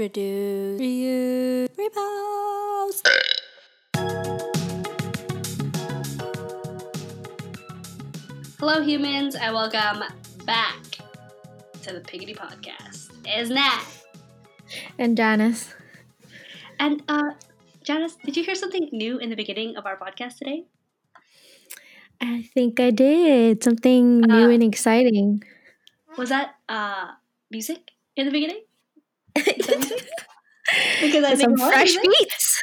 reduce, reuse, repose. Hello, humans, and welcome back to the Piggity Podcast. It's Nat. And Janice. And, uh, Janice, did you hear something new in the beginning of our podcast today? I think I did something new Uh, and exciting. Was that, uh, music in the beginning? Is that music? Because I some fresh beats.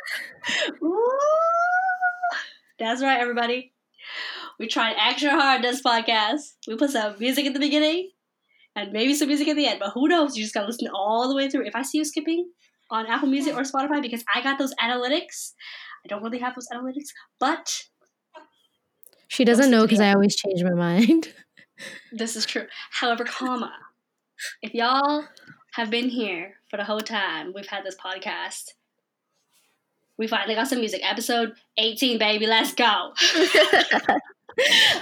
That's right, everybody. We tried extra hard this podcast. We put some music at the beginning and maybe some music at the end, but who knows? You just gotta listen all the way through. If I see you skipping on Apple Music or Spotify because I got those analytics, I don't really have those analytics, but She doesn't know because. I always change my mind. this is true. However, comma, if y'all have been here for the whole time we've had this podcast, we finally got some music. Episode 18, baby, let's go. A little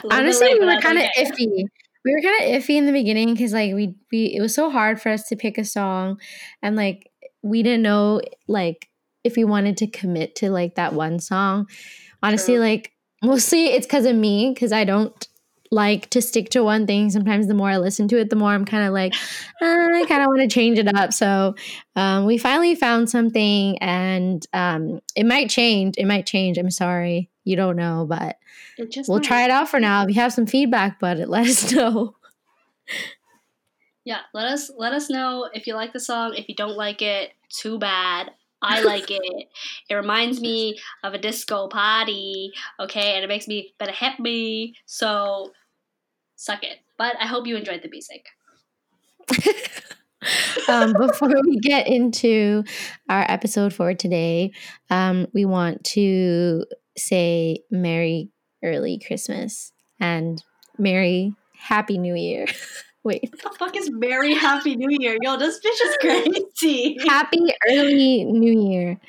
bit Honestly, late, we were kind of iffy. We were kind of iffy in the beginning because like we we it was so hard for us to pick a song, and like we didn't know like if we wanted to commit to like that one song. Honestly, True. like mostly it's because of me because I don't like to stick to one thing. Sometimes the more I listen to it, the more I'm kind of like uh, I kind of want to change it up. So um, we finally found something, and um, it might change. It might change. I'm sorry, you don't know, but It just we'll might. try it out for now. If you have some feedback, but let us know. Yeah, let us let us know if you like the song. If you don't like it, too bad. I like it. It reminds me of a disco party, okay, and it makes me better happy. So suck it. But I hope you enjoyed the music. um, before we get into our episode for today, um, we want to say Merry Early Christmas and Merry Happy New Year. Wait, What the fuck is Merry Happy New Year? Yo, this bitch is crazy. Happy Early New Year.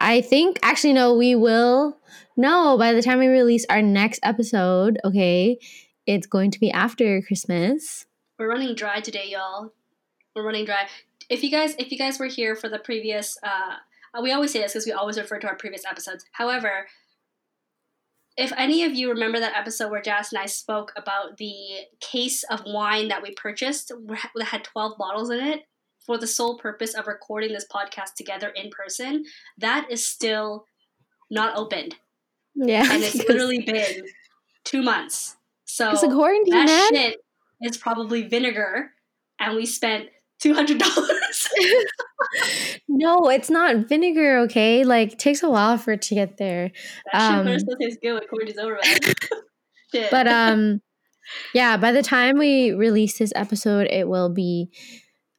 I think, actually, no, we will. No, by the time we release our next episode, okay, it's going to be after Christmas. We're running dry today, y'all. We're running dry. If you guys, if you guys were here for the previous, uh, we always say this because we always refer to our previous episodes. However, if any of you remember that episode where Jazz and I spoke about the case of wine that we purchased that had twelve bottles in it for the sole purpose of recording this podcast together in person, that is still not opened, Yeah. and it's literally been two months. So It's a quarantine, that man. shit is probably vinegar, and we spent two hundred dollars. No, it's not vinegar, okay? Like it takes a while for it to get there. that shit Um, better still taste good when quarantine's over. But um yeah, by the time we release this episode, it will be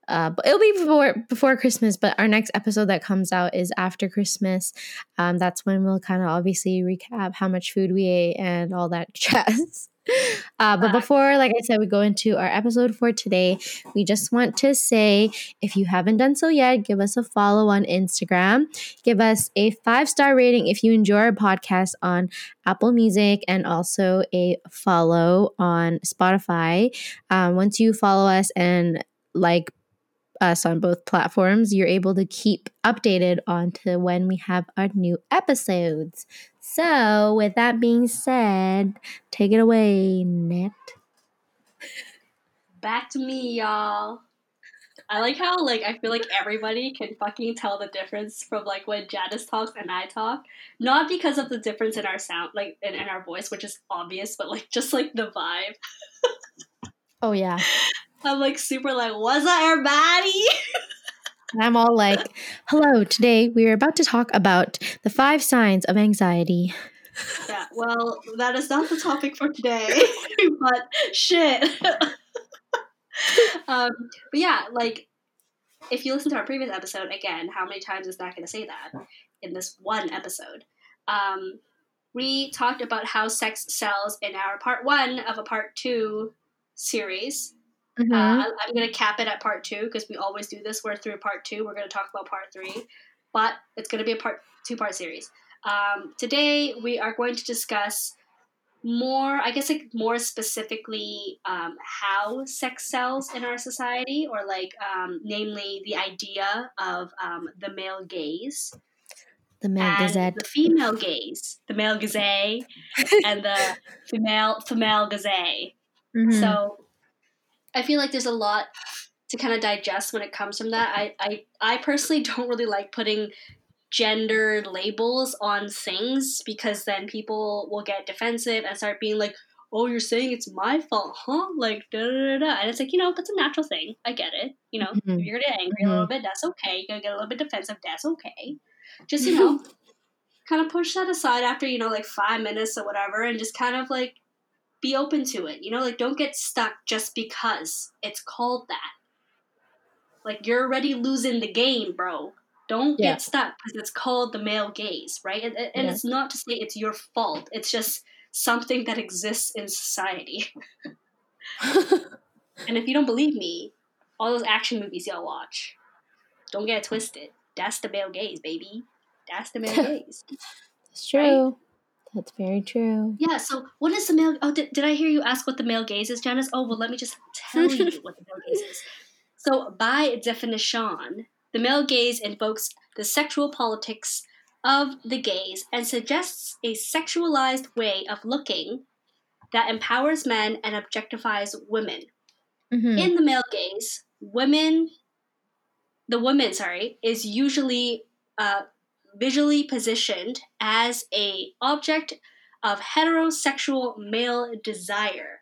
uh but it'll be before before Christmas, but our next episode that comes out is after Christmas. Um that's when we'll kind of obviously recap how much food we ate and all that jazz. Uh, but before, like I said, we go into our episode for today. We just want to say if you haven't done so yet, give us a follow on Instagram. Give us a five star rating if you enjoy our podcast on Apple Music and also a follow on Spotify. Um, once you follow us and like us on both platforms, you're able to keep updated on to when we have our new episodes. So, with that being said, take it away, Net. back to me, y'all. I like how like I feel like everybody can fucking tell the difference from like when Janice talks and I talk. Not because of the difference in our sound, like in, in our voice, which is obvious, but like just like the vibe. Oh, yeah. I'm like super like, what's up, everybody? And I'm all like, hello, today we are about to talk about the five signs of anxiety. Yeah, well, that is not the topic for today, but shit. um, but yeah, like, if you listen to our previous episode, again, how many times is that going to say that in this one episode? Um, we talked about how sex sells in our part one of a part two series. Uh, I- I'm going to cap it at part two because we always do this. We're through part two. We're going to talk about part three, but it's going to be a part two part series. Um, today we are going to discuss more i guess like more specifically um, how sex sells in our society or like um, namely the idea of um, the male gaze The male gazette. the female gaze the male gaze and the female female gaze Mhm. so i feel like there's a lot to kind of digest when it comes from that. I i, I personally don't really like putting gender labels on things because then people will get defensive and start being like oh you're saying it's my fault huh? Like da da da da and it's like you know that's a natural thing. I get it. You know Mhm. if you're gonna get angry a little bit that's okay. You're gonna get a little bit defensive that's okay. Just you know kind of push that aside after you know like five minutes or whatever and just kind of like be open to it you know like don't get stuck just because it's called that. Like you're already losing the game bro. Don't Yeah. get stuck because it's called the male gaze right? And, and Yeah. it's not to say it's your fault. It's just something that exists in society. And if you don't believe me all those action movies y'all watch don't get it twisted. That's the male gaze baby. That's the male gaze. It's true. That's very true. Yeah, so what is the male? Oh, did, did I hear you ask what the male gaze is, Janice? Oh, well, let me just tell you what the male gaze is. So, by definition, the male gaze invokes the sexual politics of the gaze and suggests a sexualized way of looking that empowers men and objectifies women. Mhm. In the male gaze, women, the woman, sorry, is usually uh, visually positioned as a object of heterosexual male desire.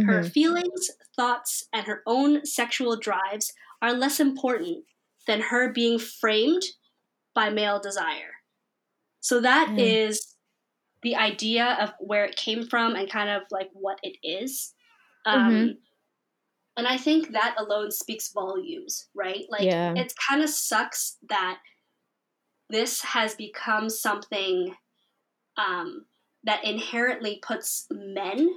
Her Mhm. feelings, thoughts, and her own sexual drives are less important than her being framed by male desire. So that is Mm. the idea of where it came from and kind of like what it is. Um, Mhm. And I think that alone speaks volumes, right? Like, Yeah. it kind of sucks that this has become something um, that inherently puts men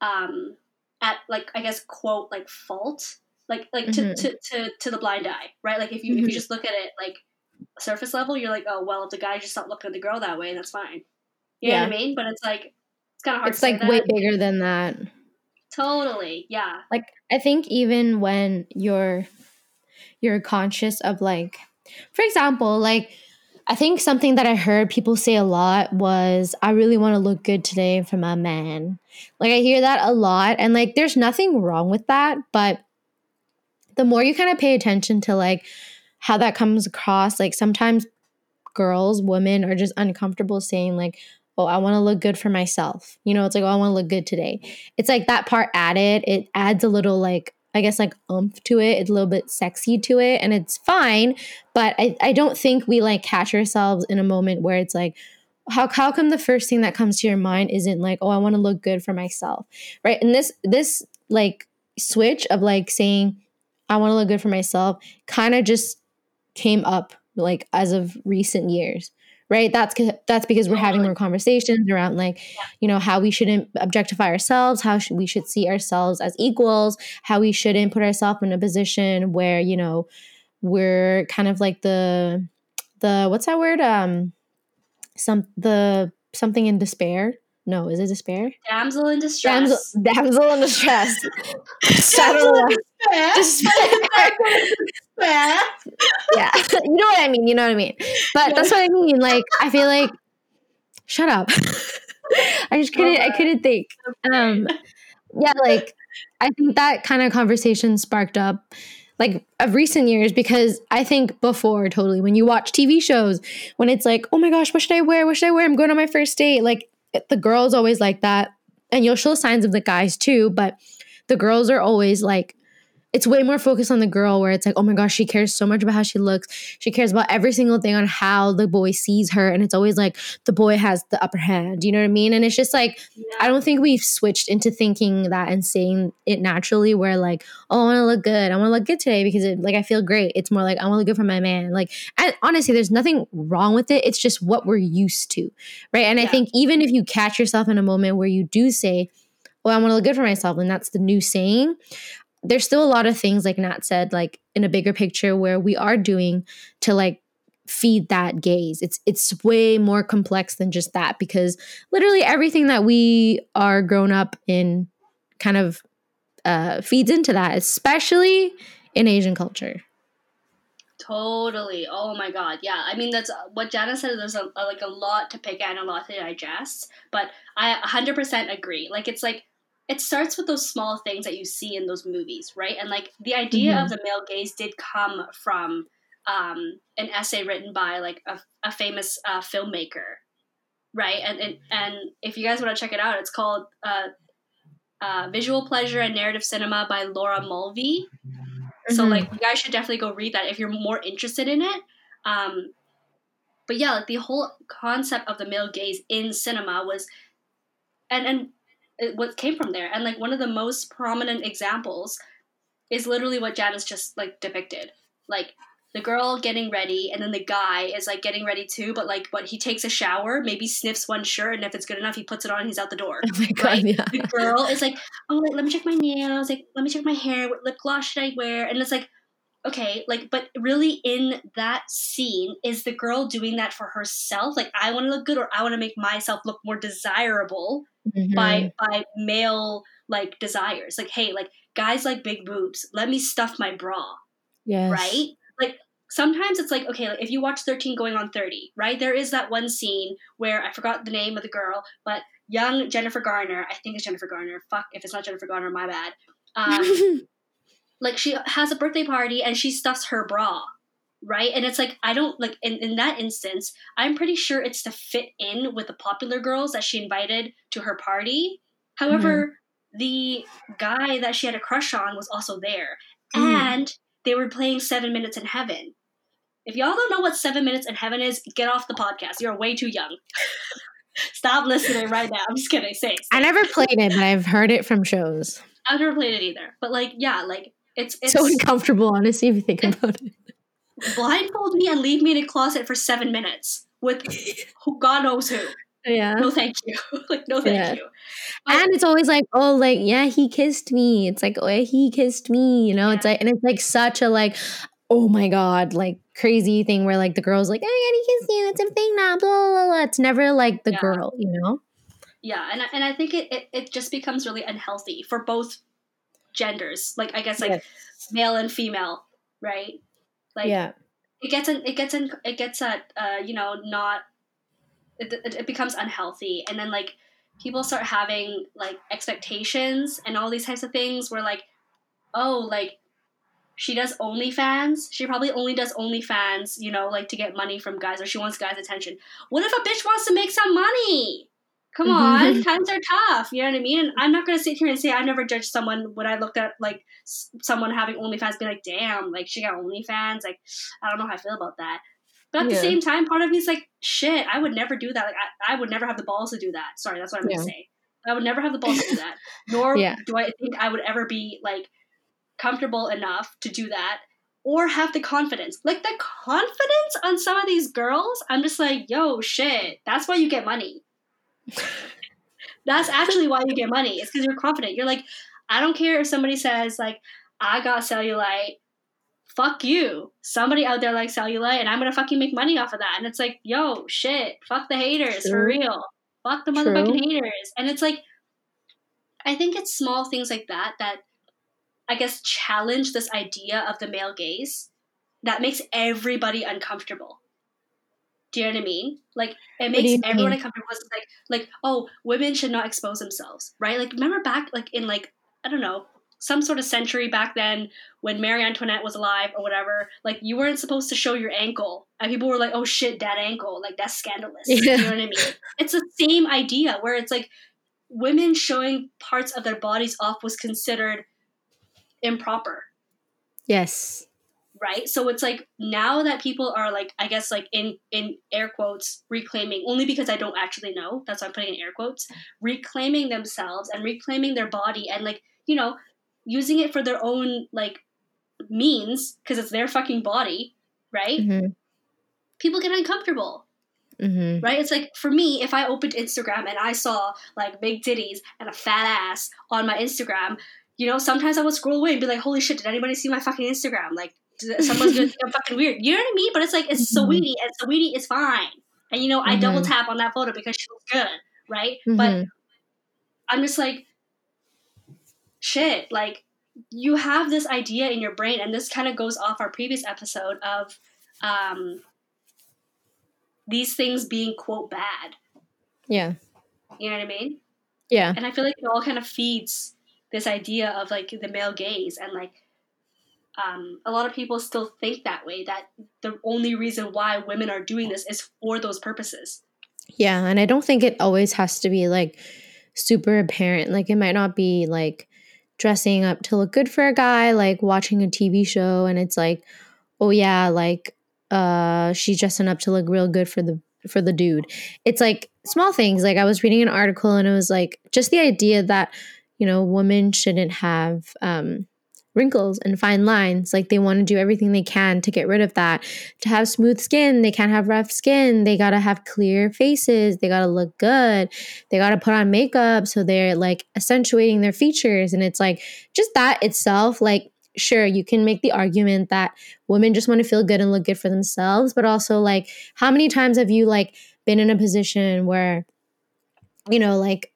um, at like I guess quote like fault. Like like to, Mhm. to, to, to the blind eye right? Like if you if Mhm. you just look at it like surface level you're like oh well if the guy just stopped looking at the girl that way that's fine. You know what I mean? But it's like it's kind of hard It's to say like way bigger than that. totally yeah. Like i think even when you're you're conscious of like for example like i think something that i heard people say a lot was i really want to look good today for my man. Like i hear that a lot and like there's nothing wrong with that but the more you kind of pay attention to like how that comes across like sometimes girls women are just uncomfortable saying like oh i want to look good for myself. You know it's like oh i want to look good today. It's like that part added it adds a little like i guess like oomph to it it's a little bit sexy to it and it's fine but i, I don't think we like catch ourselves in a moment where it's like how, how come the first thing that comes to your mind isn't like oh i want to look good for myself right? And this this like switch of like saying i want to look good for myself kind of just came up like as of recent years right? That's that's because we're having more conversations around like you know how we shouldn't objectify ourselves how should, we should see ourselves as equals how we shouldn't put ourselves in a position where you know we're kind of like the the what's that word? Um some the something in despair no is it despair? Damsel in distress. damsel damsel in distress. I don't know why. Despair. yeah you know what i mean you know what i mean. But that's what i mean like i feel like shut up. I just couldn't i couldn't think. Um yeah like i think that kind of conversation sparked up like of recent years because i think before totally when you watch tv shows when it's like oh my gosh what should i wear? What should i wear? I'm going on my first date like the girls always like that. And you'll show signs of the guys too but the girls are always like it's way more focused on the girl where it's like oh my gosh she cares so much about how she looks. She cares about every single thing on how the boy sees her. And it's always like the boy has the upper hand. You know what i mean? And it's just like i don't think we've switched into thinking that and saying it naturally where like oh i want to look good. I want to look good today because it, like i feel great. It's more like i want to look good for my man. Like and honestly there's nothing wrong with it. It's just what we're used to right? And i think even if you catch yourself in a moment where you do say oh i want to look good for myself and that's the new saying there's still a lot of things like Nat said, like in a bigger picture where we are doing to like feed that gaze. It's it's way more complex than just that because literally everything that we are grown up in kind of uh, feeds into that, especially in Asian culture. Totally. Oh my god. Yeah. I mean, that's what Jana said. There's a, a, like a lot to pick and a lot to digest. But I 100% agree. Like it's like it starts with those small things that you see in those movies, right? And like the idea mm-hmm. of the male gaze did come from um, an essay written by like a, a famous uh, filmmaker, right? And, and and if you guys want to check it out, it's called uh, uh, Visual Pleasure and Narrative Cinema by Laura Mulvey. Mm-hmm. So like you guys should definitely go read that if you're more interested in it. Um, but yeah, like the whole concept of the male gaze in cinema was, and and what came from there, and like one of the most prominent examples is literally what Janice just like depicted. Like the girl getting ready and then the guy is like getting ready too but like what he takes a shower maybe sniffs one shirt and if it's good enough he puts it on and he's out the door oh my God, right? yeah. the girl is like oh let me check my nails like let me check my hair what lip gloss should i wear and it's like okay like but really in that scene is the girl doing that for herself like i want to look good or i want to make myself look more desirable mm-hmm. by by male like desires like hey like guys like big boobs let me stuff my bra yes. right like sometimes it's like okay like if you watch 13 going on 30 right there is that one scene where i forgot the name of the girl but young jennifer garner i think it's jennifer garner fuck if it's not jennifer garner my bad um, like she has a birthday party and she stuffs her bra right and it's like i don't like in, in that instance i'm pretty sure it's to fit in with the popular girls that she invited to her party however mm-hmm. the guy that she had a crush on was also there mm. and they were playing Seven Minutes in Heaven. If y'all don't know what Seven Minutes in Heaven is, get off the podcast. You're way too young. Stop listening right now. I'm just kidding. Say, say I never played it, but I've heard it from shows. I've never played it either. But like, yeah, like it's it's so uncomfortable. Honestly, if you think about it, blindfold me and leave me in a closet for seven minutes with who God knows who. Yeah. No, thank you. like, no, thank yeah. you. But, and it's always like, oh, like, yeah, he kissed me. It's like, oh, yeah, he kissed me. You know, yeah. it's like, and it's like such a like, oh my god, like crazy thing where like the girl's like, oh god, he kissed you. It's a thing now. Blah blah blah. It's never like the yeah. girl, you know. Yeah, and and I think it, it it just becomes really unhealthy for both genders. Like I guess like yes. male and female, right? Like yeah. It gets in, it gets in, it gets at, uh, you know, not it, it becomes unhealthy and then like people start having like expectations and all these types of things where like oh like she does OnlyFans. She probably only does OnlyFans, you know, like to get money from guys or she wants guys' attention. What if a bitch wants to make some money? Come on, mm-hmm. times are tough. You know what I mean? And I'm not gonna sit here and say I never judged someone when I looked at like someone having OnlyFans, be like, damn, like she got OnlyFans. Like I don't know how I feel about that. But at yeah. the same time, part of me is like, shit, I would never do that. Like, I, I would never have the balls to do that. Sorry, that's what I'm yeah. gonna say. I would never have the balls to do that. Nor yeah. do I think I would ever be like comfortable enough to do that or have the confidence. Like the confidence on some of these girls, I'm just like, yo, shit, that's why you get money. That's actually why you get money. It's because you're confident. You're like, I don't care if somebody says like, I got cellulite fuck you. Somebody out there likes cellulite and I'm gonna fucking make money off of that. And it's like, yo, shit, fuck the haters True. for real. Fuck the motherfucking haters. And it's like I think it's small things like that that I guess challenge this idea of the male gaze that makes everybody uncomfortable. Do you know what I mean? Like it makes everyone mean? uncomfortable. It's like like, oh, women should not expose themselves, right? Like remember back like in like I don't know, some sort of century back then when Marie Antoinette was alive or whatever, like you weren't supposed to show your ankle. And people were like, oh shit, that ankle. Like that's scandalous. Yeah. You know what I mean? It's the same idea where it's like women showing parts of their bodies off was considered improper. Yes. Right? So it's like now that people are like I guess like in in air quotes reclaiming only because I don't actually know, that's why I'm putting in air quotes, reclaiming themselves and reclaiming their body and like, you know, using it for their own like means because it's their fucking body, right? Mm-hmm. People get uncomfortable. Mm-hmm. Right? It's like for me, if I opened Instagram and I saw like big titties and a fat ass on my Instagram, you know, sometimes I would scroll away and be like, holy shit, did anybody see my fucking Instagram? Like, someone's gonna think I'm fucking weird. You know what I mean? But it's like it's Mhm. Sweetie, and Sweetie is fine. And you know, I double Mhm. tap on that photo because she looks good, right? But Mhm. I'm just like, shit, like you have this idea in your brain, and this kind of goes off our previous episode of um, these things being quote bad. yeah, You know what I mean? yeah, And I feel like it all kind of feeds this idea of like the male gaze, and like um, a lot of people still think that way. That the only reason why women are doing this is for those purposes. yeah. And I don't think it always has to be like super apparent. Like it might not be like dressing up to look good for a guy, like watching a TV show, and it's like, oh yeah, like uh, she's dressing up to look real good for the for the dude. It's like small things. Like I was reading an article, and it was like just the idea that you know women shouldn't have um wrinkles and fine lines. Like they want to do everything they can to get rid of that. To have smooth skin they can't have rough skin. They got to have clear faces. They got to look good. They got to put on makeup so they're like accentuating their features. And it's like just that itself like sure you can make the argument that women just want to feel good and look good for themselves but also like how many times have you like been in a position where you know like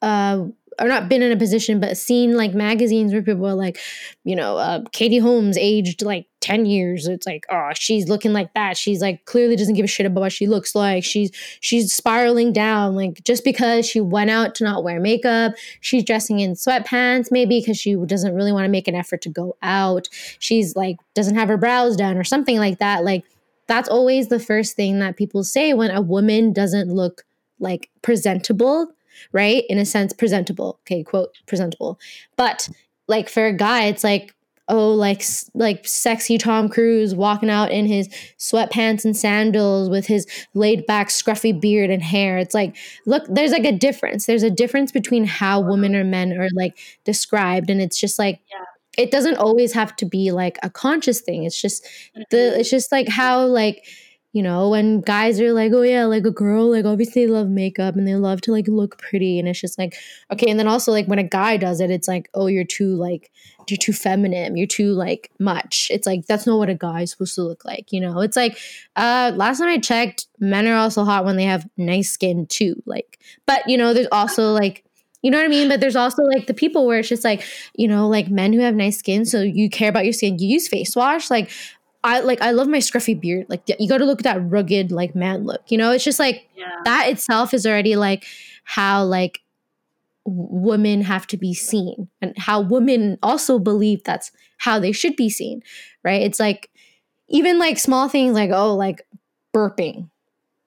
uh or not been in a position but seen like magazines where people are like you know uh, katie holmes aged like 10 years. It's like oh she's looking like that. She's like clearly doesn't give a shit about what she looks like. She's she's spiraling down like just because she went out to not wear makeup. She's dressing in sweatpants maybe because she doesn't really want to make an effort to go out. She's like doesn't have her brows done or something like that. Like that's always the first thing that people say when a woman doesn't look like presentable right? In a sense presentable okay quote presentable. But like for a guy it's like oh like like sexy tom cruise walking out in his sweatpants and sandals with his laid back scruffy beard and hair. It's like look there's like a difference. There's a difference between how women or men are like described and it's just like Yeah. it doesn't always have to be like a conscious thing. It's just mm-hmm. the it's just like how like you know when guys are like oh yeah like a girl like obviously they love makeup and they love to like look pretty and it's just like okay and then also like when a guy does it it's like oh you're too like you're too feminine you're too like much it's like that's not what a guy is supposed to look like you know it's like uh last time i checked men are also hot when they have nice skin too like but you know there's also like you know what I mean? But there's also like the people where it's just like, you know, like men who have nice skin, so you care about your skin, you use face wash. Like I like I love my scruffy beard. Like you got to look at that rugged like man look. You know, it's just like Yeah. that itself is already like how like women have to be seen and how women also believe that's how they should be seen, right? It's like even like small things like oh like burping.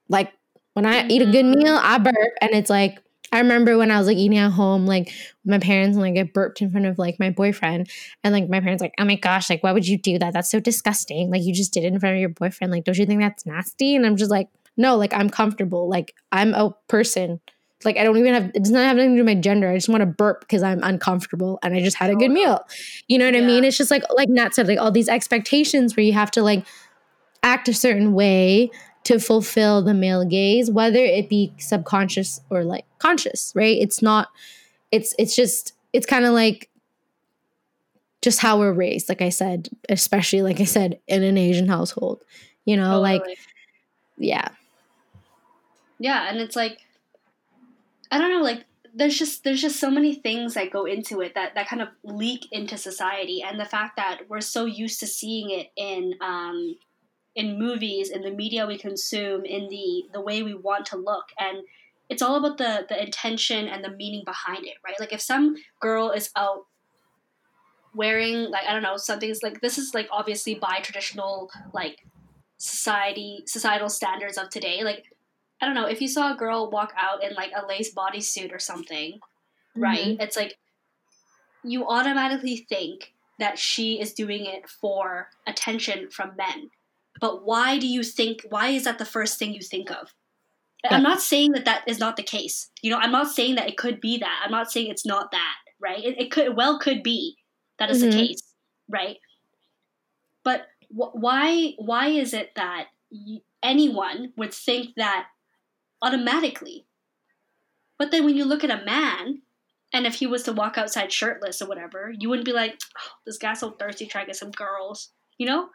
Like when I eat a good mm-hmm. meal, I burp and it's like I remember when I was like eating at home, like with my parents, and like I burped in front of like my boyfriend, and like my parents like, oh my gosh, like why would you do that? That's so disgusting. Like you just did it in front of your boyfriend. Like don't you think that's nasty? And I'm just like, no, like I'm comfortable. Like I'm a person. Like I don't even have it does not have anything to do with my gender. I just want to burp because I'm uncomfortable and I just had a good oh, meal. You know what I mean? It's just like like Nat said, like all these expectations where you have to like act a certain way to fulfill the male gaze, whether it be subconscious or like conscious, right? It's not, it's it's just it's kind of like just how we're raised, like I said, especially like I said, in an Asian household. You know, like yeah. yeah and it's like i don't know like there's just there's just so many things that go into it that that kind of leak into society and the fact that we're so used to seeing it in um in movies in the media we consume in the the way we want to look and it's all about the the intention and the meaning behind it right like if some girl is out wearing like i don't know something's like this is like obviously by traditional like society societal standards of today like I don't know, if you saw a girl walk out in like a lace bodysuit or something, mm-hmm. right? It's like you automatically think that she is doing it for attention from men. But why do you think, why is that the first thing you think of? I'm not saying that that is not the case. You know, I'm not saying that it could be that. I'm not saying it's not that, right? It, it could, well, could be that is Mhm. the case, right? But wh- why, why is it that y- anyone would think that automatically. But then when you look at a man, and if he was to walk outside shirtless or whatever, you wouldn't be like, oh, this guy's so thirsty trying to get some girls. You know,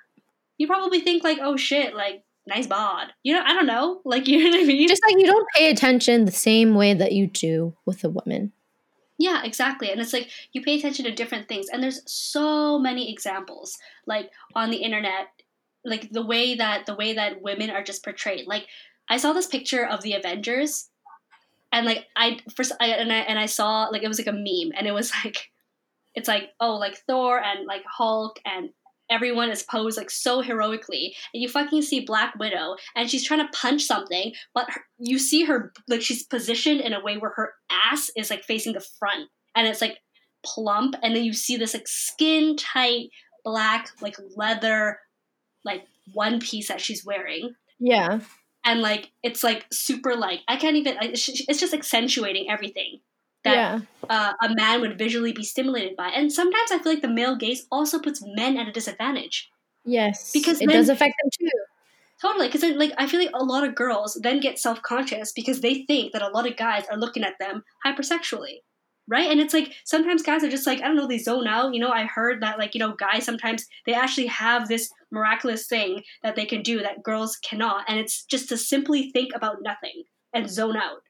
you probably think like, oh shit, like nice bod. You know, I don't know, like you know what I mean? Just like you don't pay attention the same way that you do with a woman. Yeah, exactly. And it's like you pay attention to different things. And there's so many examples like on the internet like the way that the way that women are just portrayed. Like I saw this picture of the Avengers and like I first I, and I and I saw like it was like a meme and it was like it's like oh like Thor and like Hulk and everyone is posed like so heroically and you fucking see black widow and she's trying to punch something but her, you see her like she's positioned in a way where her ass is like facing the front and it's like plump and then you see this like skin tight black like leather like one piece that she's wearing Yeah. and like it's like super like i can't even it's just accentuating everything that yeah. uh, a man would visually be stimulated by. And sometimes I feel like the male gaze also puts men at a disadvantage. Yes. Because it does affect them too. Totally, because like I feel like a lot of girls then get self conscious because they think that a lot of guys are looking at them hypersexually, right? And it's like sometimes guys are just like I don't know, they zone out. You know, I heard that like you know guys sometimes they actually have this miraculous thing that they can do that girls cannot, and it's just to simply think about nothing and zone out.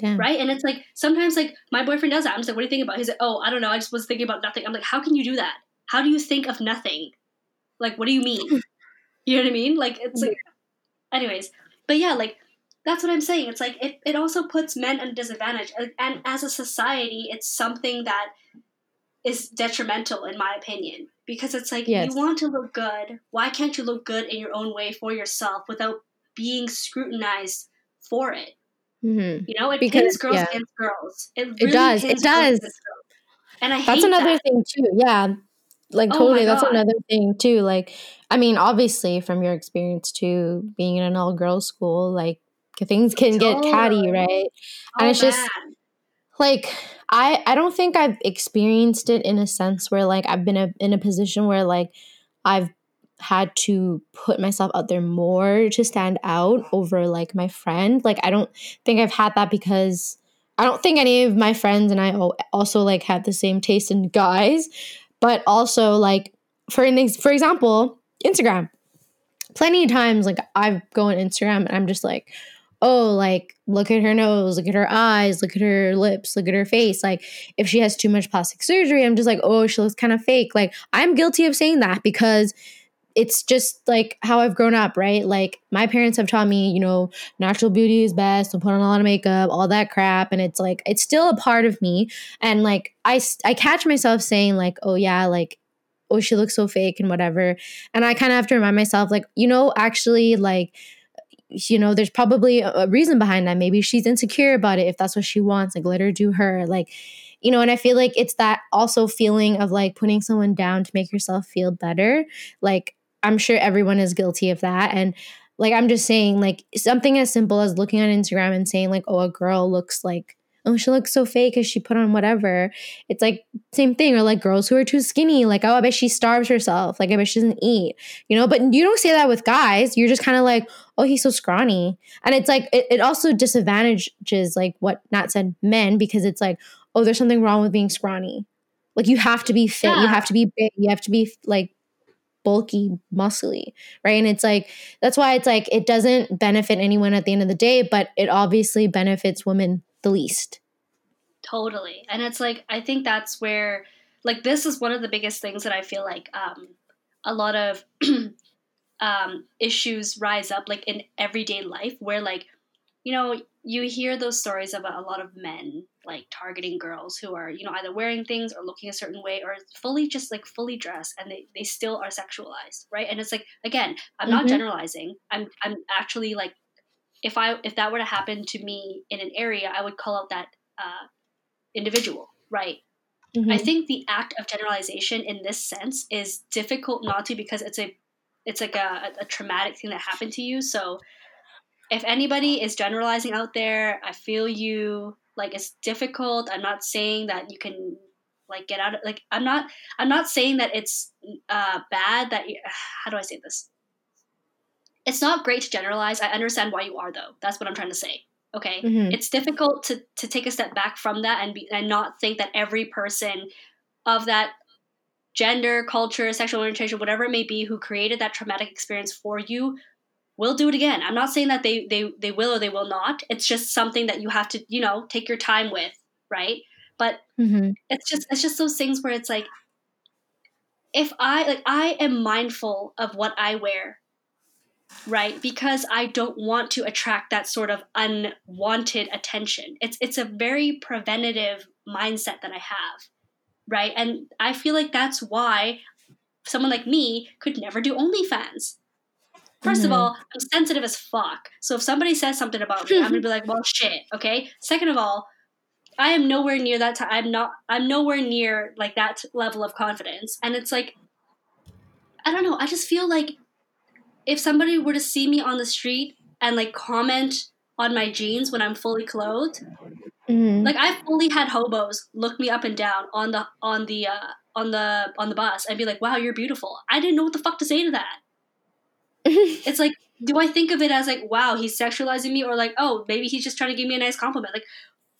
Damn. right? And it's like sometimes like my boyfriend does that. I'm just like, what do you think about? He's like, oh, I don't know. I just was thinking about nothing. I'm like, how can you do that? How do you think of nothing? Like, what do you mean? you know what I mean? Like, it's like, anyways. But yeah, like that's what I'm saying. It's like it, it also puts men at a disadvantage, and, and as a society, it's something that is detrimental in my opinion because it's like Yes. you want to look good. Why can't you look good in your own way for yourself without being scrutinized for it? Hmm You know, it Because- pins girls yeah. against girls. It, It does, it does. And I hate That's another that. thing too. Yeah. Like Oh totally. That's God. another thing too. Like, I mean, obviously from your experience too, being in an all girls school, like things can get catty, right? Oh, and it's just- like i i don't think i've experienced it in a sense where like i've been a, in a position where like i've had to put myself out there more to stand out over like my friend like i don't think i've had that because i don't think any of my friends and i also like had the same taste in guys but also like for for example instagram plenty of times like i go on instagram and i'm just like oh, like, look at her nose, look at her eyes, look at her lips, look at her face. Like, if she has too much plastic surgery, I'm just like, oh, she looks kind of fake. Like, I'm guilty of saying that because it's just like how I've grown up, right? Like, my parents have taught me, you know, natural beauty is best, don't put on a lot of makeup, all that crap. And it's like, it's still a part of me. And like, I, I catch myself saying, like, oh, yeah, like, oh, she looks so fake and whatever. And I kind of have to remind myself, like, you know, actually, like, you know, there's probably a a reason behind that. Maybe she's insecure about it if that's what she wants. Like, let her do her. Like, you know, and I feel like it's that also feeling of like putting someone down to make yourself feel better. Like, I'm sure everyone is guilty of that. And like, I'm just saying, like, something as simple as looking on Instagram and saying, like, oh, a girl looks like, oh, she looks so fake because she put on whatever. It's like, same thing. Or like girls who are too skinny, like, oh, I bet she starves herself. Like, I bet she doesn't eat, you know? But you don't say that with guys. You're just kind of like, oh, he's so scrawny. And it's like, it, it also disadvantages, like, what Nat said, men, because it's like, oh, there's something wrong with being scrawny. Like, you have to be fit. You have to be big. You have to be like bulky, muscly, right? And it's like, that's why it's like, it doesn't benefit anyone at the end of the day, but it obviously benefits women the least. Totally. And it's like I think that's where like this is one of the biggest things that I feel like um a lot of um issues rise up like in everyday life where like you know you hear those stories about a lot of men like targeting girls who are you know either wearing things or looking a certain way or fully just like fully dressed and they, they still are sexualized right and it's like again i'm not Mhm. generalizing i'm i'm actually like if i if that were to happen to me in an area i would call out that uh individual right I Mhm. think the act of generalization in this sense is difficult not to because it's a it's like a, a traumatic thing that happened to you. So if anybody is generalizing out there, I feel you. Like it's difficult. I'm not saying that you can like get out of like I'm not I'm not saying that it's uh bad that you how do I say this? It's not great to generalize. I understand why you are though. That's what I'm trying to say. Okay? Mhm. it's difficult to, to take a step back from that and be and not think that every person of that gender, culture, sexual orientation, whatever it may be, who created that traumatic experience for you will do it again. I'm not saying that they they they will or they will not. It's just something that you have to, you know, take your time with, right? But Mm-hmm. it's just it's just those things where it's like if I like I am mindful of what I wear, right? Because I don't want to attract that sort of unwanted attention. It's it's a very preventative mindset that I have, right? And I feel like that's why someone like me could never do OnlyFans. 1st of Mhm. all, I'm sensitive as fuck. So if somebody says something about me, I'm gonna be like, well, shit. Okay. Second of all, I am nowhere near that. T- I'm not. I'm nowhere near like that level of confidence. And it's like, I don't know. I just feel like if somebody were to see me on the street and like comment on my jeans when I'm fully clothed, Mm-hmm. like I've fully had hobos look me up and down on the on the uh, on the on the bus and be like, "Wow, you're beautiful." I didn't know what the fuck to say to that. It's like, do I think of it as like, "Wow, he's sexualizing me," or like, "Oh, maybe he's just trying to give me a nice compliment"? Like,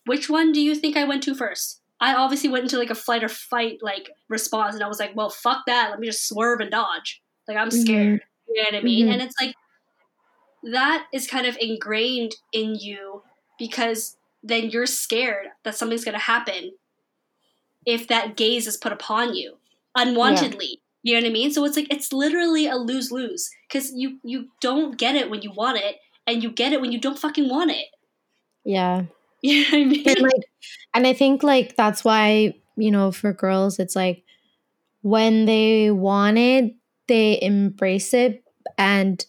which one do you think I went to first? I obviously went into like a flight or fight like response, and I was like, "Well, fuck that. Let me just swerve and dodge." Like I'm Mhm. scared. You know what I mean? Mhm. And it's like that is kind of ingrained in you because then you're scared that something's going to happen if that gaze is put upon you unwantedly. You know what I mean? So it's like it's literally a lose lose because you you don't get it when you want it, and you get it when you don't fucking want it. yeah. You know I mean? and like and i think like that's why you know for girls it's like when they want it they embrace it and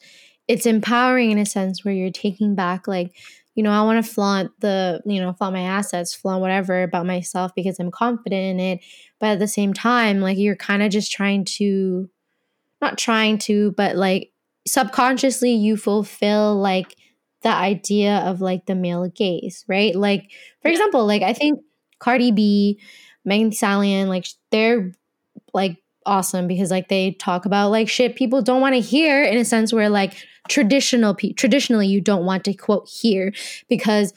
it's empowering in a sense where you're taking back like you know i want to flaunt the you know flaunt my assets flaunt whatever about myself because i'm confident in it but at the same time like you're kind of just trying to not trying to but like subconsciously you fulfill like the idea of like the male gaze, right? Like, for Yeah. example, like I think Cardi B, Megan Thee Stallion, like they're like awesome because like they talk about like shit people don't want to hear in a sense where like traditional pe- traditionally you don't want to quote here because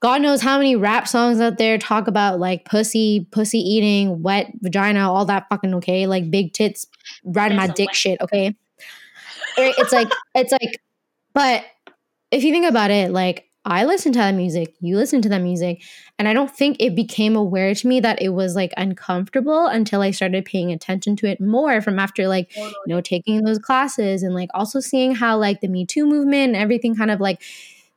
God knows how many rap songs out there talk about like pussy, pussy eating, wet vagina, all that fucking okay, like big tits, riding my dick shit, okay? It's like it's like, but if you think about it, like I listen to that music, you listen to that music, and I don't think it became aware to me that it was like uncomfortable until I started paying attention to it more from after like you know taking those classes and like also seeing how like the Me Too movement and everything kind of like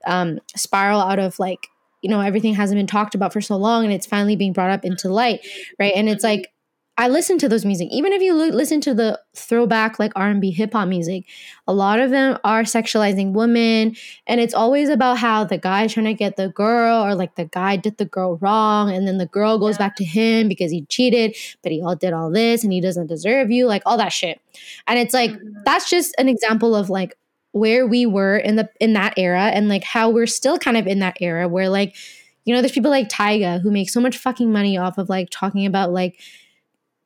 um spiral out of like you know everything hasn't been talked about for so long and it's finally being brought up into light right? And it's like I listen to those music even if you lo- listen to the throwback like R&B hip hop music a lot of them are sexualizing women and it's always about how the guy's trying to get the girl or like the guy did the girl wrong and then the girl goes Yeah. back to him because he cheated but he all did all this and he doesn't deserve you like all that shit and it's like Mhm. that's just an example of like where we were in the in that era and like how we're still kind of in that era where like you know there's people like Tyga who make so much fucking money off of like talking about like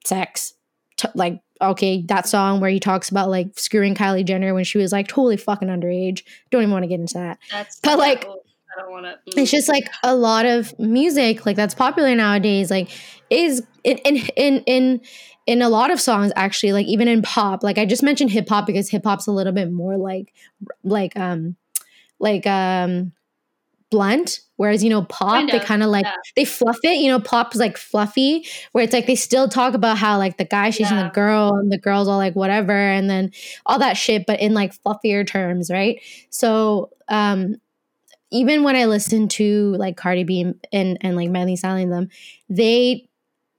sex. T- like okay that song where he talks about like screwing Kylie Jenner when she was like totally fucking underage. Don't even want to get into that. That's but, like, I don't want to. it's just like a lot of music like that's popular nowadays like is in in in in in a lot of songs actually like even in pop like i just mentioned hip hop because hip hop's a little bit more like like um like um blunt whereas you know pop Kind they kind of like yeah. they fluff it you know pop's like fluffy where it's like they still talk about how like the guy chasing Yeah. the girl and the girl's all like whatever and then all that shit but in like fluffier terms right so um even when I listen to like Cardi B and and, and like Miley Stallion them, they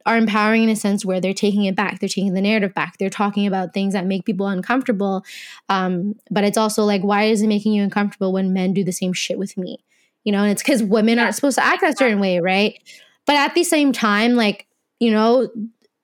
are empowering in a sense where they're taking it back. They're taking the narrative back. They're talking about things that make people uncomfortable. Um, but it's also like, why is it making you uncomfortable when men do the same shit with me? You know, and it's because women Yeah, aren't supposed to act that certain way, right? But at the same time, like, you know,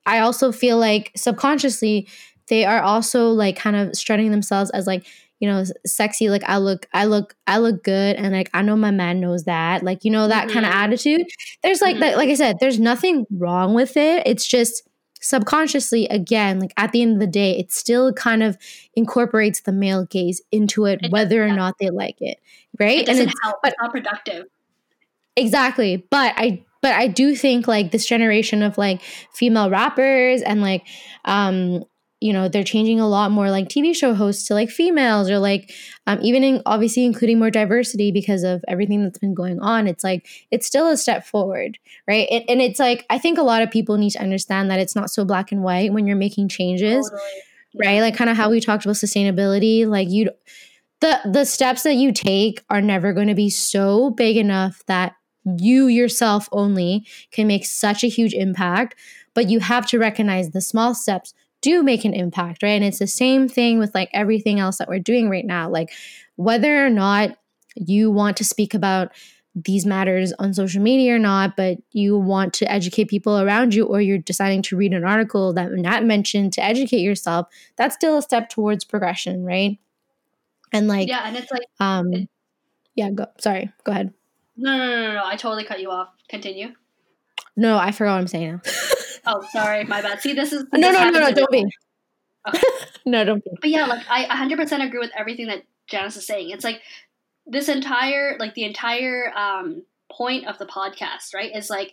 I also feel like subconsciously they are also like kind of strutting themselves as like, you know, sexy, like I look, I look, I look good, and like I know my man knows that, like you know that kind of attitude. There's like that, Mhm. like I said, there's nothing wrong with it. It's just subconsciously, again, like at the end of the day, it still kind of incorporates the male gaze into it, It whether or not they like it, right? It doesn't it's help. but- it's not productive. Exactly. But I but I do think like this generation of like female rappers and like um you know they're changing a lot more like tv show hosts to like females or like um, even in, obviously including more diversity because of everything that's been going on it's like it's still a step forward right? It, and it's like i think a lot of people need to understand that it's not so black and white when you're making changes Totally. right? Like kind of how we talked about sustainability like you the the steps that you take are never going to be so big enough that you yourself only can make such a huge impact but you have to recognize the small steps do make an impact right and it's the same thing with like everything else that we're doing right now like whether or not you want to speak about these matters on social media or not, but you want to educate people around you, or you're deciding to read an article that Nat mentioned to educate yourself, that's still a step towards progression, right? And like, yeah, and it's like um, yeah, go. Sorry, go ahead. no, no, no, no, no. I totally cut you off. Continue. No, I forgot what I'm saying now. Oh, sorry, my bad. See, this is no, this no, no, no, every don't be. Okay. no, don't be. But yeah, like I 100% agree with everything that Janice is saying. It's like this entire, like the entire um, point of the podcast, right, is like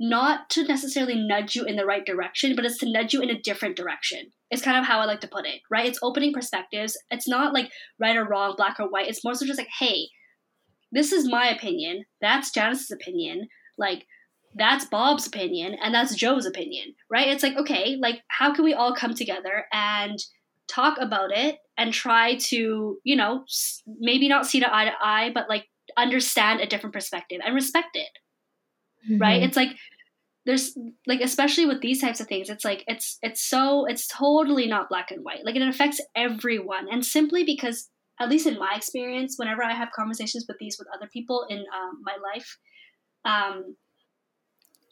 not to necessarily nudge you in the right direction, but it's to nudge you in a different direction. It's kind of how I like to put it, right? It's opening perspectives. It's not like right or wrong, black or white. It's more so just like, hey, this is my opinion. That's Janice's opinion. Like, that's Bob's opinion and that's Joe's opinion, right? It's like, okay, like, how can we all come together and talk about it and try to, you know, maybe not see to eye to eye, but like understand a different perspective and respect it, right? Mhm. It's like, there's like especially with these types of things it's like it's it's so it's totally not black and white like it affects everyone and simply because at least in my experience whenever i have conversations with these with other people in um, my life um,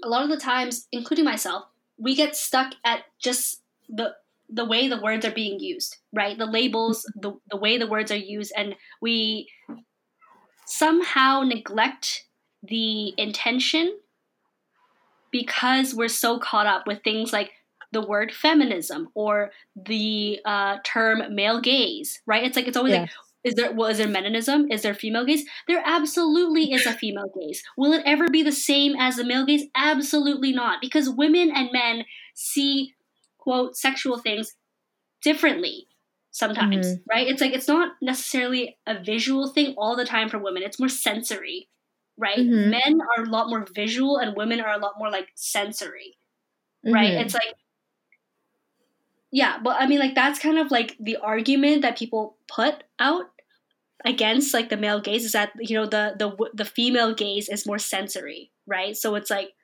a lot of the times including myself we get stuck at just the the way the words are being used right the labels the, the way the words are used and we somehow neglect the intention because we're so caught up with things like the word feminism or the uh, term male gaze, right? It's like it's always like, is there well, is there meninism? Is there female gaze? There absolutely is a female gaze. Will it ever be the same as the male gaze? Absolutely not, because women and men see quote sexual things differently sometimes, Mhm. right? It's like it's not necessarily a visual thing all the time for women. It's more sensory, right? Mhm. Men are a lot more visual and women are a lot more like sensory, right? Mhm. It's like yeah, but I mean like that's kind of like the argument that people put out against like the male gaze is that you know the the the female gaze is more sensory, right? So it's like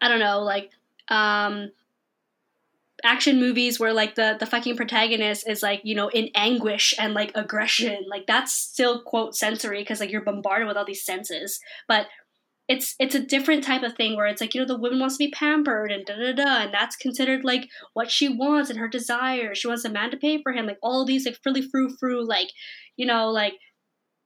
I don't know, like um action movies where like the the fucking protagonist is like you know in anguish and like aggression like that's still quote sensory because like you're bombarded with all these senses but it's it's a different type of thing where it's like you know the woman wants to be pampered and da da da and that's considered like what she wants and her desire she wants a man to pay for him like all these like frilly frou frou like you know like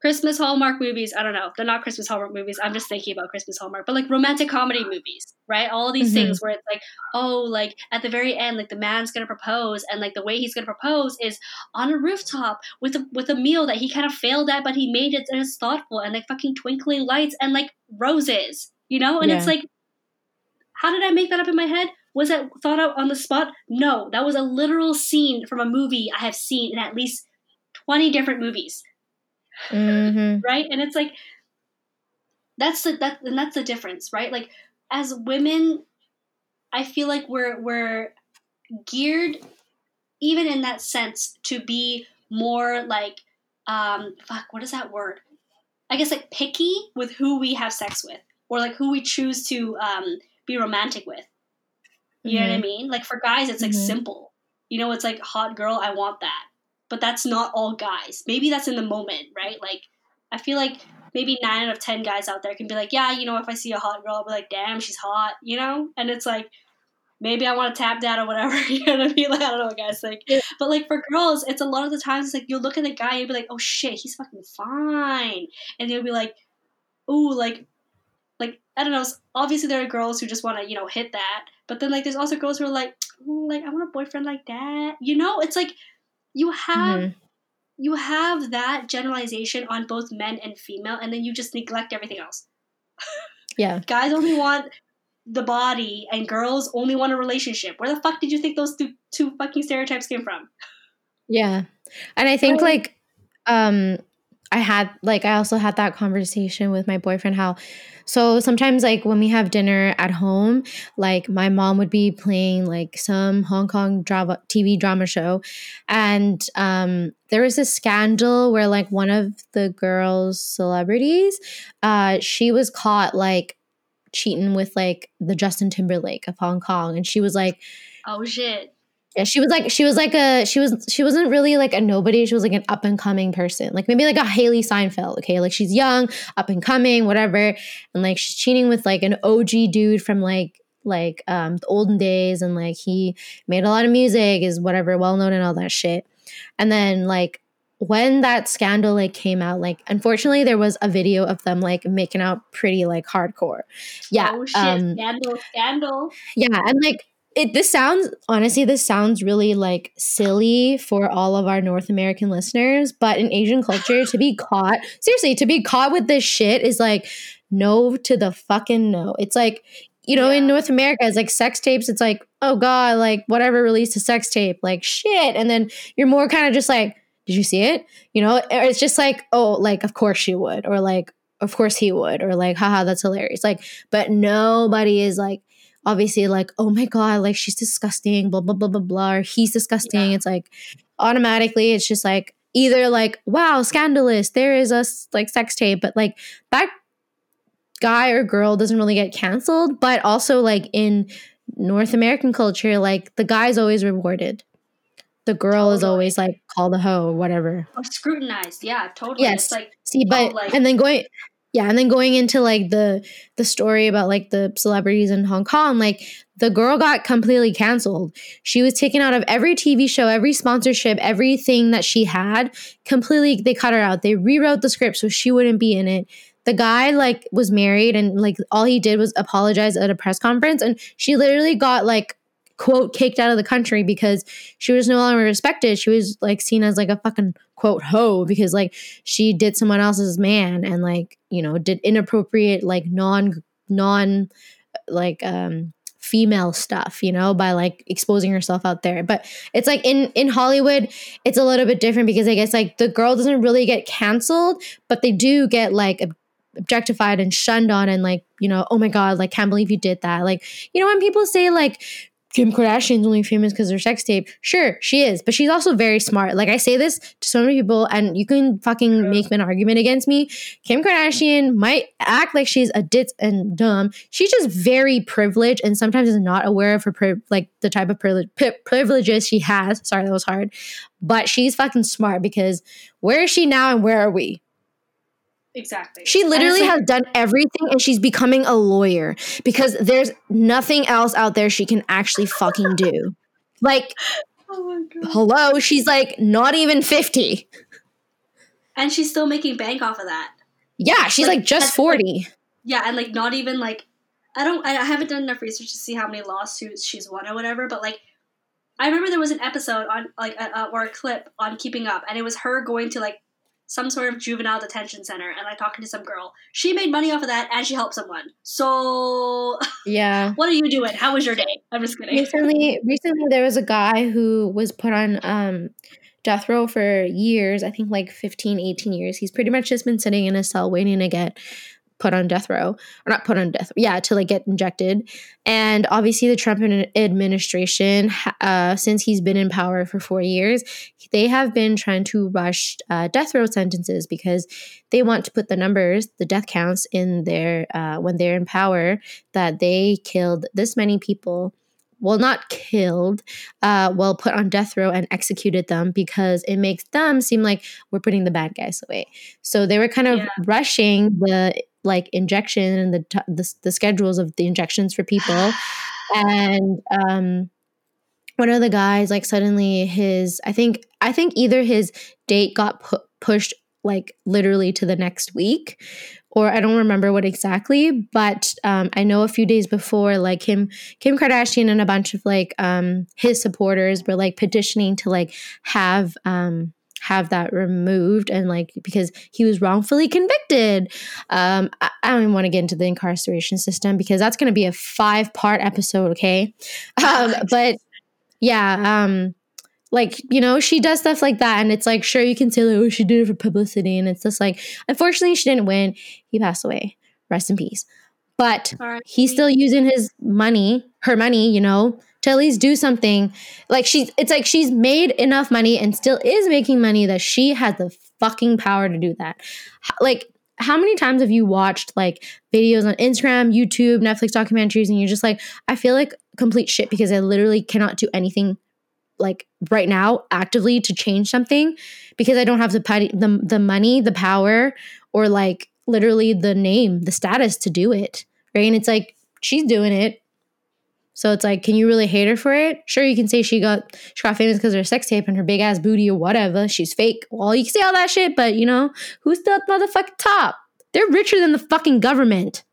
Christmas Hallmark movies. I don't know. They're not Christmas Hallmark movies. I'm just thinking about Christmas Hallmark, but like romantic comedy movies, right? All these Mhm. things where it's like, oh, like at the very end, like the man's gonna propose, and like the way he's gonna propose is on a rooftop with a with a meal that he kind of failed at, but he made it and it's thoughtful and like fucking twinkling lights and like roses, you know? And it's like, how did I make that up in my head? Was that thought out on the spot? No, that was a literal scene from a movie I have seen in at least 20 different movies Mhm. right? And it's like that's the that and that's the difference right? Like as women i feel like we're we're geared even in that sense to be more like um fuck what is that word? I guess like picky with who we have sex with or like who we choose to um be romantic with. You know what i Mhm. mean? Like for guys it's like Mhm. simple. You know it's like hot girl i want that but that's not all guys maybe that's in the moment right like i feel like maybe nine out of ten guys out there can be like yeah you know if i see a hot girl i'll be like damn she's hot you know and it's like maybe i want to tap that or whatever you know what i mean like i don't know what guys think Yeah. but like for girls it's a lot of the times it's like you'll look at the guy and you'll be like oh shit he's fucking fine and they'll be like ooh like like I don't know. Obviously, there are girls who just want to, you know, hit that. But then, like, there's also girls who are like, mm, like I want a boyfriend like that. You know, it's like you have Mhm. you have that generalization on both men and female, and then you just neglect everything else. Yeah. Guys only want the body, and girls only want a relationship. Where the fuck did you think those two, two fucking stereotypes came from? Yeah. And I think like um I had like I also had that conversation with my boyfriend how so sometimes like when we have dinner at home like my mom would be playing like some Hong Kong drama TV drama show and um there was a scandal where like one of the girls celebrities uh she was caught like cheating with like the Justin Timberlake of Hong Kong and she was like Oh shit. Yeah, she was like she was like a she was she wasn't really like a nobody. She was like an up and coming person, like maybe like a Hailee Steinfeld. Okay, like she's young, up and coming, whatever, and like she's cheating with like an OG dude from like like um the olden days, and like he made a lot of music, is whatever, well known and all that shit. And then like when that scandal like came out, like unfortunately there was a video of them like making out pretty like hardcore. Yeah, Oh shit. um, scandal. Scandal. yeah, and like it this sounds honestly this sounds really like silly for all of our North American listeners, but in Asian culture to be caught, seriously, to be caught with this shit is like no to the fucking no. It's like you know, in North America, it's like sex tapes. It's like, oh god, like whatever released a sex tape, like shit. And then you're more kind of just like, did you see it? You know, it's just like, oh, like of course she would, or like of course he would, or like, haha, that's hilarious. Like, but nobody is like, obviously like, oh my god, like she's disgusting, blah blah blah blah blah, or he's disgusting. Yeah. It's like automatically, it's just like either like, wow, scandalous, there is a like sex tape, but like that guy or girl doesn't really get canceled, but also like in North American culture, like the guy's always rewarded. The girl is always like called a hoe or whatever. Or scrutinized. Yeah, totally. Yes. It's like See, oh, but like- and then going yeah, and then going into like the the story about like the celebrities in Hong Kong, like the girl got completely canceled. She was taken out of every TV show, every sponsorship, everything that she had. Completely they cut her out. They rewrote the script so she wouldn't be in it. The guy like was married and like all he did was apologize at a press conference and she literally got like quote kicked out of the country because she was no longer respected. She was like seen as like a fucking quote hoe because like she did someone else's man and like you know did inappropriate like non non like um female stuff you know by like exposing herself out there. But it's like in in hollywood it's a little bit different because i guess like the girl doesn't really get canceled but they do get like ob- objectified and shunned on and like you know oh my god like can't believe you did that. Like you know when people say like Kim Kardashian's only famous because of her sex tape. Sure, she is, but she's also very smart. Like I say this to so many people, and you can fucking make an argument against me. Kim Kardashian might act like she's a ditz and dumb. She's just very privileged, and sometimes is not aware of her pri- like the type of privilege, pri- privileges she has. Sorry, that was hard, but she's fucking smart because where is she now, and where are we? Exactly. She literally like- has done everything and she's becoming a lawyer because there's nothing else out there she can actually fucking do. Like, Oh my god. hello, she's like not even 50. And she's still making bank off of that. Yeah, she's Like, like just that's, like- 40. Yeah, and like not even like I don't I haven't done enough research to see how many lawsuits she's won or whatever, but like I remember there was an episode on like uh, uh, or a clip on Keeping Up, and it was her going to like some sort of juvenile detention center and like talking to some girl. She made money off of that, and she helped someone. So Yeah. what are you doing? How was your day? I'm just kidding. Recently, recently there was a guy who was put on um death row for years, I think like 15, 18 years. He's pretty much just been sitting in a cell waiting to get put on death row or not put on death yeah to like get injected and obviously the trump administration uh, since he's been in power for four years they have been trying to rush uh, death row sentences because they want to put the numbers the death counts in their uh, when they're in power that they killed this many people well not killed uh, well put on death row and executed them because it makes them seem like we're putting the bad guys away so they were kind of Yeah. rushing the like injection and the, t- the the schedules of the injections for people. And um one of the guys like suddenly his i think i think either his date got pu- pushed like literally to the next week or i don't remember what exactly but um i know a few days before like him kim kardashian and a bunch of like um his supporters were like petitioning to like have um have that removed and like because he was wrongfully convicted. Um, I, I don't even want to get into the incarceration system because that's going to be a five part episode. Okay, um, but yeah, um, like you know she does stuff like that and it's like sure you can say like oh she did it for publicity and it's just like unfortunately she didn't win he passed away rest in peace but he's still using his money her money you know to at least do something like she's it's like she's made enough money and still is making money that she has the fucking power to do that like how many times have you watched like videos on Instagram, YouTube, Netflix documentaries, and you're just like, I feel like complete shit because I literally cannot do anything like right now actively to change something because I don't have the the the money, the power, or like literally the name, the status to do it. Right. And it's like she's doing it. So it's like, can you really hate her for it? Sure, you can say she got she got famous because of her sex tape and her big ass booty or whatever. She's fake. Well, you can say all that shit, but you know, who's the motherfucking top? They're richer than the fucking government.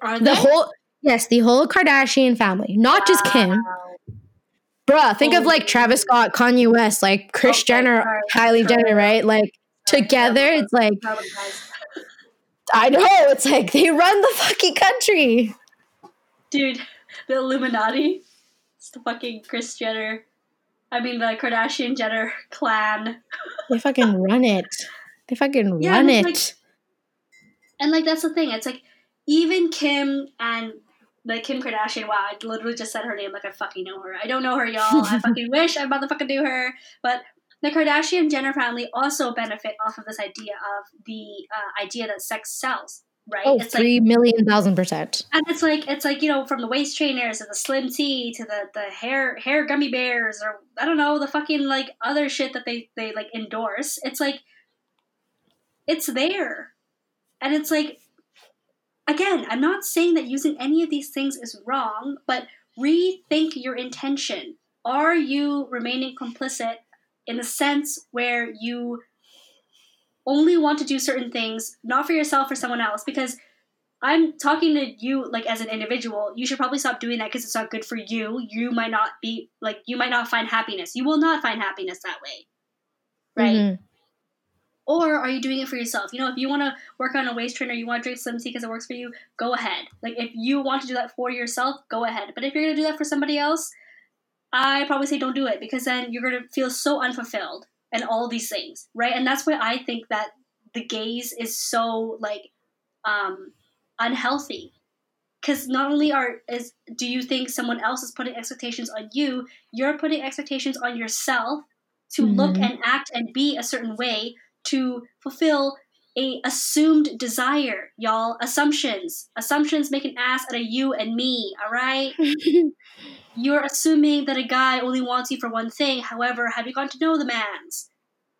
Are The they? whole yes, the whole Kardashian family, not just Kim. Wow. Bruh, think of like Travis Scott, Kanye West, like Kris Okay, Jenner, alright, Kylie. Jenner, right? Like together, it's like. I know it's like they run the fucking country. Dude, the Illuminati. It's the fucking Kris Jenner. I mean, the Kardashian Jenner clan. They fucking run it. They fucking Yeah, run it. it's And like that's the thing. It's like even Kim and like Kim Kardashian. Wow, I literally just said her name like I fucking know her. I don't know her, y'all. I fucking wish I motherfucking knew her. But the Kardashian Jenner family also benefit off of this idea of the uh, idea that sex sells, right? oh, it's like three million thousand percent. and it's like it's like you know from the waist trainers to the slim tea to the the hair hair gummy bears or I don't know the fucking like other shit that they they like endorse. It's like it's there, and it's like again, I'm not saying that using any of these things is wrong, but rethink your intention. Are you remaining complicit in the sense where you only want to do certain things, not for yourself or someone else? Because I'm talking to you like as an individual. You should probably stop doing that because it's not good for you. You might not be like you might not find happiness. You will not find happiness that way, right? Mhm. Or are you doing it for yourself? You know, if you want to work on a waist trainer, you want to drink Slim Tea because it works for you, go ahead. Like, if you want to do that for yourself, go ahead. But if you're going to do that for somebody else, I probably say don't do it because then you're going to feel so unfulfilled and all these things, right? And that's why I think that the gaze is so, like, um, unhealthy. Because not only are is do you think someone else is putting expectations on you, you're putting expectations on yourself to look Mhm. and act and be a certain way to fulfill a assumed desire, y'all. Assumptions. Assumptions make an ass out of you and me, all right? You're assuming that a guy only wants you for one thing. However, have you gotten to know the man's?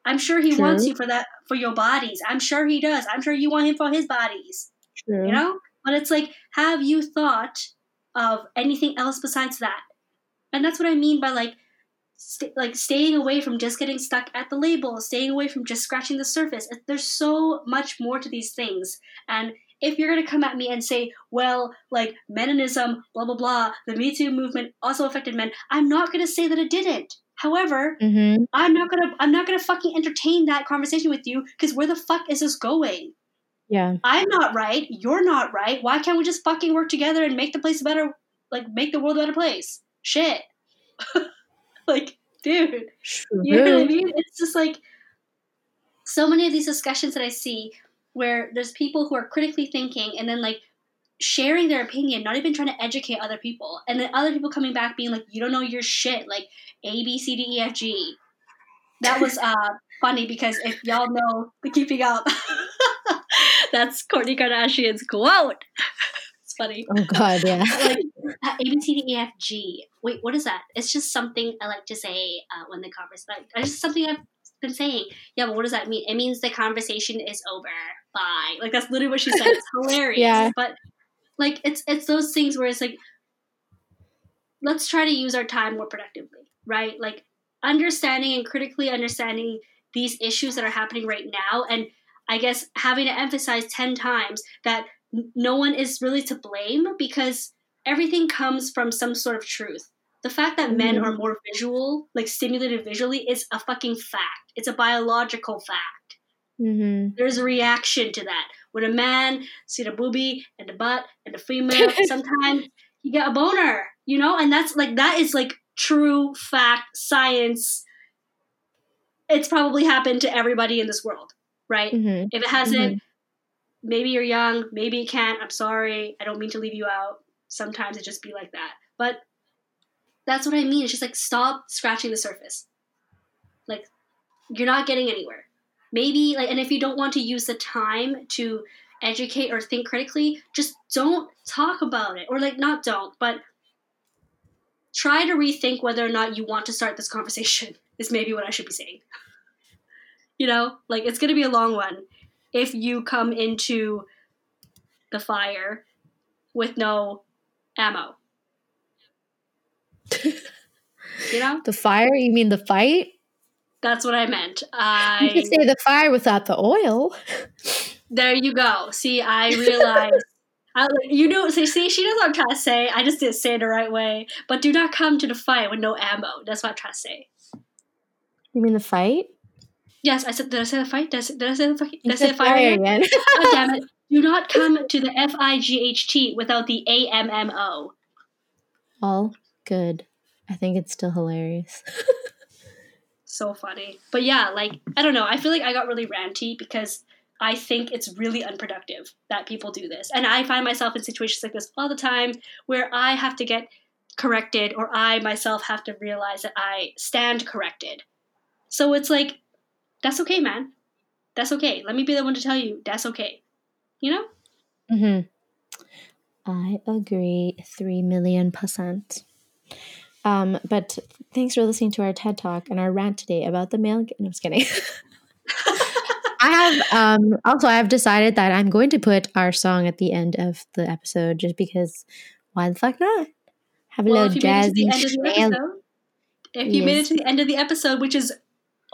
I'm sure he True. wants you for that for your bodies. I'm sure he does. I'm sure you want him for his bodies. True. You know? But it's like, have you thought of anything else besides that? And that's what I mean by like st- like staying away from just getting stuck at the label, staying away from just scratching the surface. There's so much more to these things. And if you're gonna come at me and say, well, like meninism, blah blah blah, the Me Too movement also affected men, I'm not gonna say that it didn't. However, Mhm. I'm not gonna I'm not gonna fucking entertain that conversation with you because where the fuck is this going? Yeah. I'm not right. You're not right. Why can't we just fucking work together and make the place a better, like make the world a better place? Shit. like, dude, you know what I mean? It's just like so many of these discussions that I see where there's people who are critically thinking and then like sharing their opinion, not even trying to educate other people, and then other people coming back being like, "You don't know your shit," like A B C D E F G. That was uh funny because if y'all know the Keeping Up, that's Kourtney Kardashian's quote. it's funny Oh God, yeah. like uh, A B C D E F G. Wait, what is that? It's just something I like to say uh, when the conversation. Like, it's just something I've been saying. Yeah, but what does that mean? It means the conversation is over. Bye. Like that's literally what she said. It's hilarious. Yeah. But like, it's it's those things where it's like, let's try to use our time more productively, right? Like understanding and critically understanding these issues that are happening right now, and I guess having to emphasize ten times that no one is really to blame because everything comes from some sort of truth. The fact that men Mhm. are more visual, like stimulated visually, is a fucking fact. It's a biological fact. hmm There's a reaction to that. When a man see the boobie and the butt and the female, sometimes you get a boner, you know, and that's like that is like true fact, science. It's probably happened to everybody in this world, right? hmm If it hasn't, maybe you're young, maybe you can't. I'm sorry. I don't mean to leave you out. Sometimes it just be like that. But that's what I mean. It's just like stop scratching the surface. Like you're not getting anywhere. Maybe like and if you don't want to use the time to educate or think critically, just don't talk about it. Or like not don't, but try to rethink whether or not you want to start this conversation. Is maybe what I should be saying. You know, like it's going to be a long one if you come into the fire with no ammo. you know, The fire? You mean the fight? that's what I meant. You I could say the fire without the oil. there you go. See, I realized. I, you know, see, see, she knows what I'm trying to say. I just didn't say it the right way. But do not come to the fight with no ammo. That's what I'm trying to say. You mean the fight? Yes, I said. Did I say the fight? Did I say, did I say the fight? Did I say the fire? again? again. God oh, damn it! Do not come to the F I G H T without the A M M O. All good. I think it's still hilarious. so funny. But yeah, like I don't know. I feel like I got really ranty because I think it's really unproductive that people do this, and I find myself in situations like this all the time where I have to get corrected, or I myself have to realize that I stand corrected. So it's like, that's okay, man. That's okay. Let me be the one to tell you that's okay. You know? Mm-hmm. I agree, three million percent. Um, but thanks for listening to our TED Talk and our rant today about the male. No, I'm just kidding. I have um, also I have decided that I'm going to put our song at the end of the episode just because why the fuck not? Have a Well, little if you made it to the end of the episode, if you made it to the end of the episode, which is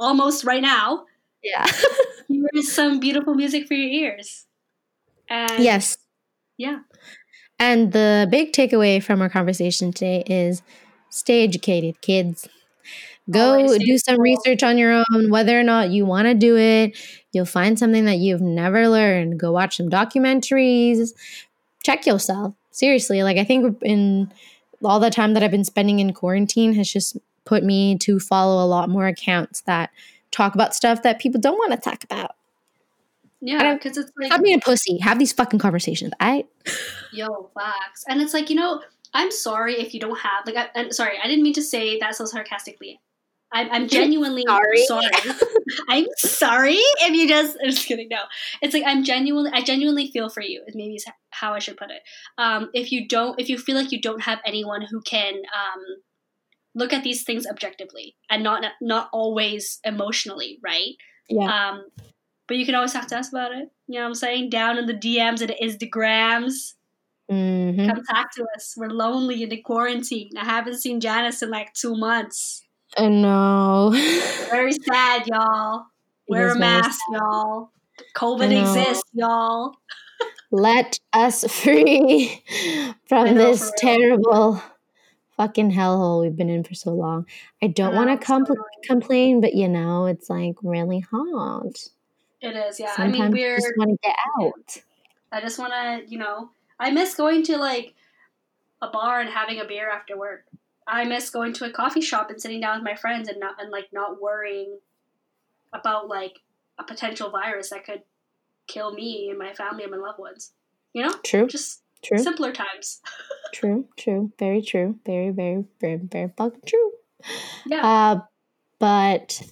almost right now, Yeah. here is some beautiful music for your ears. And yes. yeah, And the big takeaway from our conversation today is stay educated, kids. Go do some cool. research on your own, whether or not you want to do it. You'll find something that you've never learned. Go watch some documentaries. Check yourself. Seriously, like I think in all the time that I've been spending in quarantine has just put me to follow a lot more accounts that talk about stuff that people don't want to talk about. yeah, because it's like Stop being a pussy. Have these fucking conversations. I yo facts, and it's like you know, I'm sorry if you don't have like. I, I'm sorry, I didn't mean to say that so sarcastically. I'm, I'm genuinely Sorry. sorry. I'm sorry if you just. I'm just kidding. No, it's like I'm genuinely. I genuinely feel for you. Is maybe is how I should put it. Um, if you don't, if you feel like you don't have anyone who can um, look at these things objectively and not not always emotionally, right? yeah. Um, but you can always talk to us about it. You know what I'm saying? Down in the DMs and the Instagrams. Mhm. Come talk to us. We're lonely in the quarantine. I haven't seen Janice in like two months. I know. Very sad, y'all. Wear a mask, y'all. COVID exists, y'all. Let us free from know, this terrible. real. Fucking hellhole we've been in for so long. I don't want to compl- complain, but you know, it's like really hard. It is, yeah. Sometimes I mean, we're. just want to get out. I just want to, you know, I miss going to like a bar and having a beer after work. I miss going to a coffee shop and sitting down with my friends and not and like not worrying about like a potential virus that could kill me and my family and my loved ones. You know, True, just true, simpler times. true, true. Very true. Very, very, very, very fucking true. Yeah. Uh, but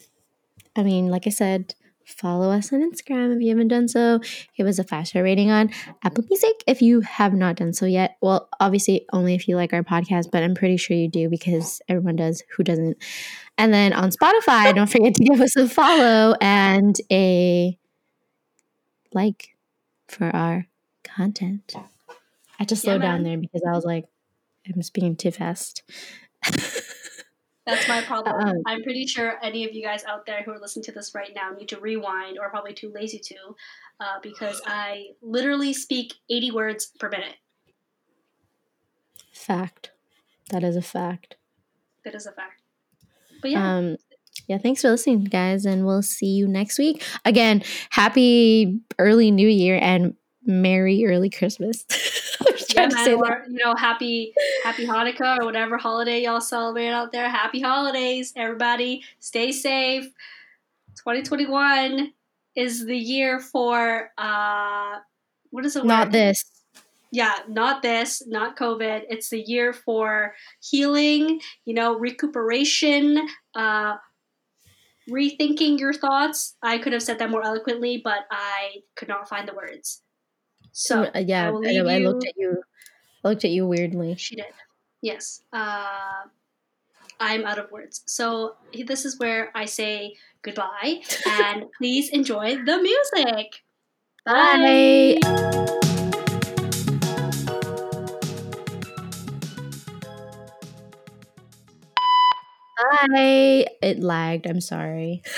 I mean, like I said, follow us on Instagram if you haven't done so. Give us a five star rating on Apple Music if you have not done so yet. Well, obviously, only if you like our podcast, but I'm pretty sure you do because everyone does. Who doesn't? And then on Spotify, don't forget to give us a follow and a like for our content. I just Yeah, slowed down there because I was like, I'm speaking too fast. That's my problem. Um, I'm pretty sure any of you guys out there who are listening to this right now need to rewind or probably too lazy to uh, because I literally speak 80 words per minute. Fact. That is a fact. It is a fact. But yeah, Um, yeah, thanks for listening, guys, and we'll see you next week. Again, happy early New Year and Merry early Christmas. I was yeah, trying to say or, you know, happy happy Hanukkah or whatever holiday y'all celebrate out there. Happy holidays, everybody. Stay safe. 2021 is the year for uh what is it? Not this. yeah, not this, not COVID. It's the year for healing, you know, recuperation, uh, rethinking your thoughts. I could have said that more eloquently, but I could not find the words. So Uh, yeah, I I, will know, leave I looked at you. I looked at you weirdly. she did. Yes. Uh, I'm out of words. So this is where I say goodbye and please enjoy the music. Bye. Bye. It lagged. I'm sorry.